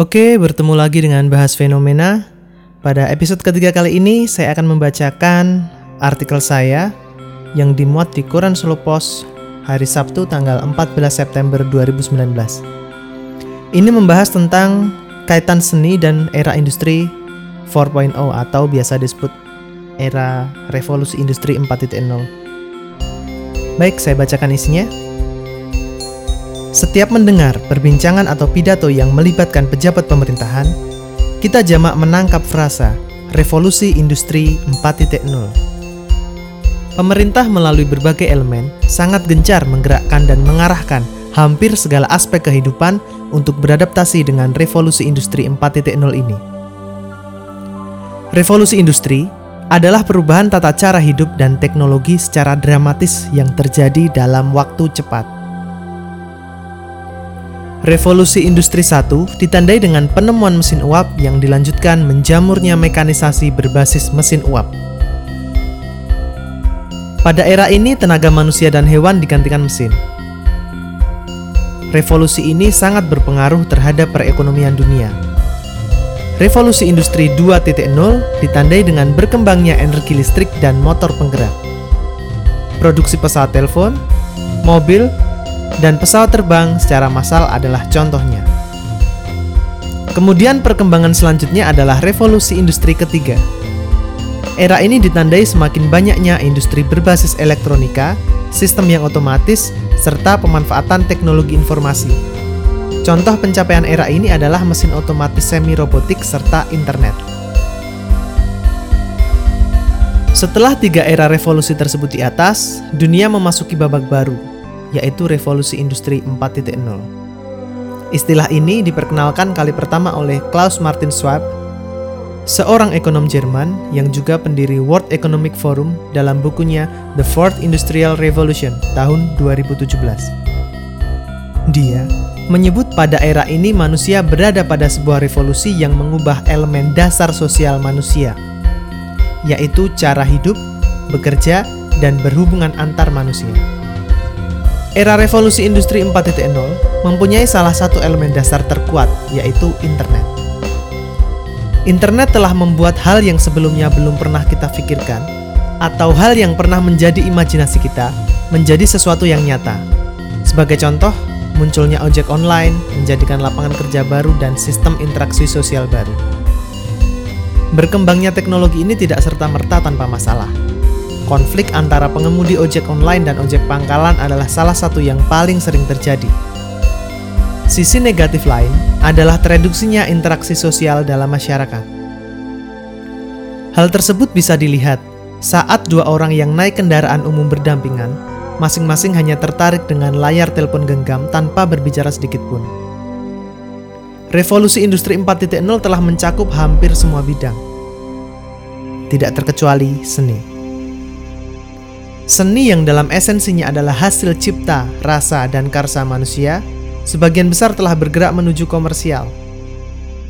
Oke, bertemu lagi dengan bahas fenomena. Pada episode ketiga kali ini, saya akan membacakan artikel saya yang dimuat di Koran Solo Pos hari Sabtu tanggal 14 September 2019. Ini membahas tentang kaitan seni dan era industri 4.0 atau biasa disebut era revolusi industri 4.0. Baik, saya bacakan isinya. Setiap mendengar perbincangan atau pidato yang melibatkan pejabat pemerintahan, kita jamak menangkap frasa revolusi industri 4.0. Pemerintah melalui berbagai elemen sangat gencar menggerakkan dan mengarahkan hampir segala aspek kehidupan untuk beradaptasi dengan revolusi industri 4.0 ini. Revolusi industri adalah perubahan tata cara hidup dan teknologi secara dramatis yang terjadi dalam waktu cepat. Revolusi Industri 1 ditandai dengan penemuan mesin uap yang dilanjutkan menjamurnya mekanisasi berbasis mesin uap. Pada era ini, tenaga manusia dan hewan digantikan mesin. Revolusi ini sangat berpengaruh terhadap perekonomian dunia. Revolusi Industri 2.0 ditandai dengan berkembangnya energi listrik dan motor penggerak. Produksi pesawat telepon, mobil, dan pesawat terbang secara massal adalah contohnya. Kemudian perkembangan selanjutnya adalah revolusi industri ketiga. Era ini ditandai semakin banyaknya industri berbasis elektronika, sistem yang otomatis, serta pemanfaatan teknologi informasi. Contoh pencapaian era ini adalah mesin otomatis semi-robotik serta internet. Setelah tiga era revolusi tersebut di atas, dunia memasuki babak baru, yaitu revolusi industri 4.0. Istilah ini diperkenalkan kali pertama oleh Klaus Martin Schwab, seorang ekonom Jerman yang juga pendiri World Economic Forum dalam bukunya The Fourth Industrial Revolution tahun 2017. Dia menyebut pada era ini manusia berada pada sebuah revolusi yang mengubah elemen dasar sosial manusia, yaitu cara hidup, bekerja, dan berhubungan antar manusia. Era revolusi industri 4.0 mempunyai salah satu elemen dasar terkuat, yaitu internet. Internet telah membuat hal yang sebelumnya belum pernah kita pikirkan, atau hal yang pernah menjadi imajinasi kita, menjadi sesuatu yang nyata. Sebagai contoh, munculnya ojek online menjadikan lapangan kerja baru dan sistem interaksi sosial baru. Berkembangnya teknologi ini tidak serta-merta tanpa masalah, Konflik antara pengemudi ojek online dan ojek pangkalan adalah salah satu yang paling sering terjadi. Sisi negatif lain adalah tereduksinya interaksi sosial dalam masyarakat. Hal tersebut bisa dilihat saat dua orang yang naik kendaraan umum berdampingan, masing-masing hanya tertarik dengan layar telepon genggam tanpa berbicara sedikit pun. Revolusi industri 4.0 telah mencakup hampir semua bidang, tidak terkecuali seni. Seni yang dalam esensinya adalah hasil cipta, rasa, dan karsa manusia, sebagian besar telah bergerak menuju komersial.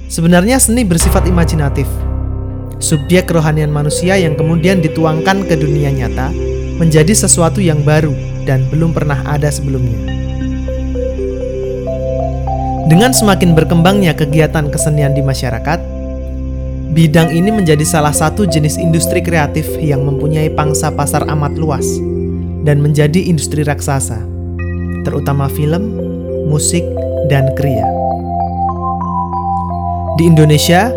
Sebenarnya seni bersifat imajinatif. Subjek kerohanian manusia yang kemudian dituangkan ke dunia nyata menjadi sesuatu yang baru dan belum pernah ada sebelumnya. Dengan semakin berkembangnya kegiatan kesenian di masyarakat, Bidang ini menjadi salah satu jenis industri kreatif yang mempunyai pangsa pasar amat luas dan menjadi industri raksasa, terutama film, musik, dan kriya. Di Indonesia,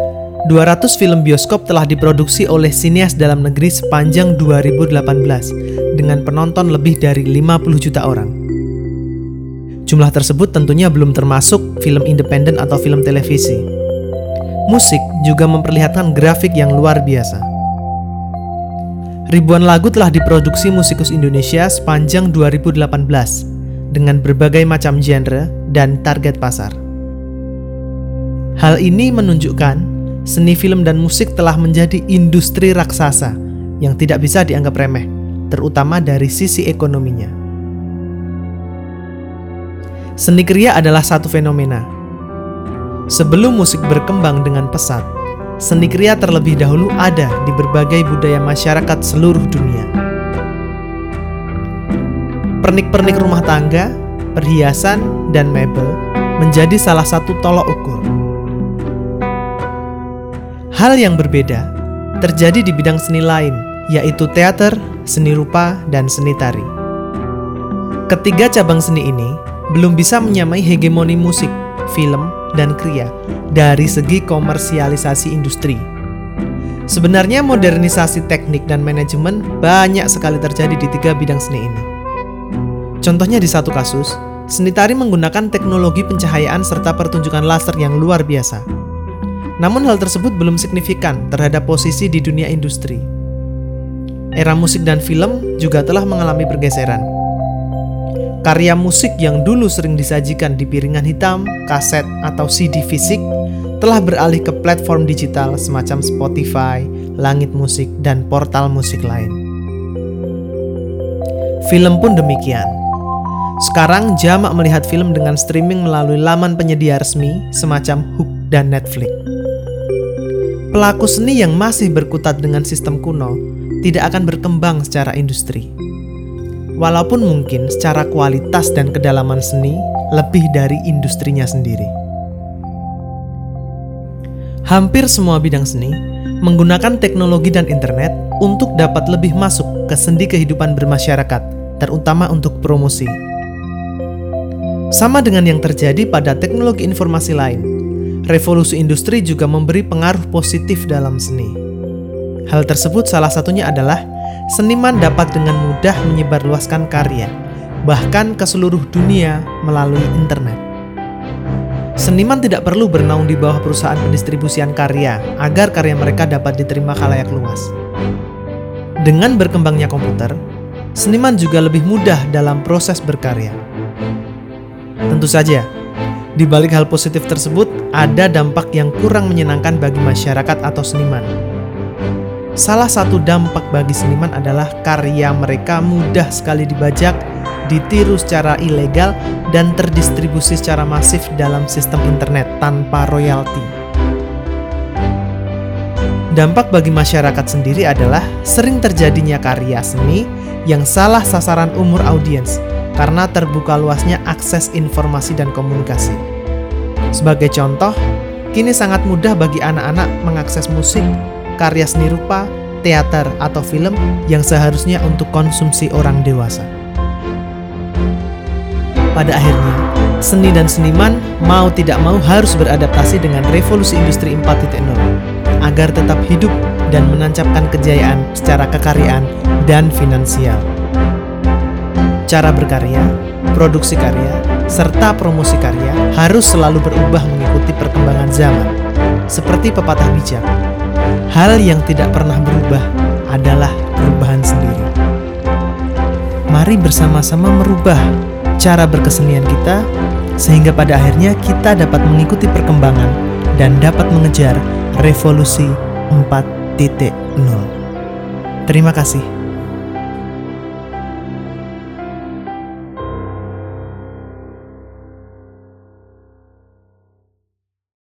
200 film bioskop telah diproduksi oleh sinias dalam negeri sepanjang 2018 dengan penonton lebih dari 50 juta orang. Jumlah tersebut tentunya belum termasuk film independen atau film televisi musik juga memperlihatkan grafik yang luar biasa. Ribuan lagu telah diproduksi musikus Indonesia sepanjang 2018 dengan berbagai macam genre dan target pasar. Hal ini menunjukkan seni film dan musik telah menjadi industri raksasa yang tidak bisa dianggap remeh, terutama dari sisi ekonominya. Seni kriya adalah satu fenomena Sebelum musik berkembang dengan pesat, seni kriya terlebih dahulu ada di berbagai budaya masyarakat seluruh dunia. Pernik-pernik rumah tangga, perhiasan, dan mebel menjadi salah satu tolok ukur. Hal yang berbeda terjadi di bidang seni lain, yaitu teater, seni rupa, dan seni tari. Ketiga cabang seni ini belum bisa menyamai hegemoni musik, film, dan kriya dari segi komersialisasi industri. Sebenarnya modernisasi teknik dan manajemen banyak sekali terjadi di tiga bidang seni ini. Contohnya di satu kasus, seni tari menggunakan teknologi pencahayaan serta pertunjukan laser yang luar biasa. Namun hal tersebut belum signifikan terhadap posisi di dunia industri. Era musik dan film juga telah mengalami pergeseran. Karya musik yang dulu sering disajikan di piringan hitam, kaset, atau CD fisik telah beralih ke platform digital semacam Spotify, Langit Musik, dan portal musik lain. Film pun demikian. Sekarang jamak melihat film dengan streaming melalui laman penyedia resmi semacam Hook dan Netflix. Pelaku seni yang masih berkutat dengan sistem kuno tidak akan berkembang secara industri walaupun mungkin secara kualitas dan kedalaman seni lebih dari industrinya sendiri. Hampir semua bidang seni menggunakan teknologi dan internet untuk dapat lebih masuk ke sendi kehidupan bermasyarakat, terutama untuk promosi. Sama dengan yang terjadi pada teknologi informasi lain, revolusi industri juga memberi pengaruh positif dalam seni. Hal tersebut salah satunya adalah seniman dapat dengan mudah menyebarluaskan karya, bahkan ke seluruh dunia melalui internet. Seniman tidak perlu bernaung di bawah perusahaan pendistribusian karya agar karya mereka dapat diterima khalayak luas. Dengan berkembangnya komputer, seniman juga lebih mudah dalam proses berkarya. Tentu saja, di balik hal positif tersebut ada dampak yang kurang menyenangkan bagi masyarakat atau seniman Salah satu dampak bagi seniman adalah karya mereka mudah sekali dibajak, ditiru secara ilegal, dan terdistribusi secara masif dalam sistem internet tanpa royalti. Dampak bagi masyarakat sendiri adalah sering terjadinya karya seni yang salah sasaran umur audiens karena terbuka luasnya akses informasi dan komunikasi. Sebagai contoh, kini sangat mudah bagi anak-anak mengakses musik, karya seni rupa, teater, atau film yang seharusnya untuk konsumsi orang dewasa. Pada akhirnya, seni dan seniman mau tidak mau harus beradaptasi dengan revolusi industri 4.0 agar tetap hidup dan menancapkan kejayaan secara kekaryaan dan finansial. Cara berkarya, produksi karya, serta promosi karya harus selalu berubah mengikuti perkembangan zaman, seperti pepatah bijak Hal yang tidak pernah berubah adalah perubahan sendiri. Mari bersama-sama merubah cara berkesenian kita sehingga pada akhirnya kita dapat mengikuti perkembangan dan dapat mengejar revolusi 4.0. Terima kasih.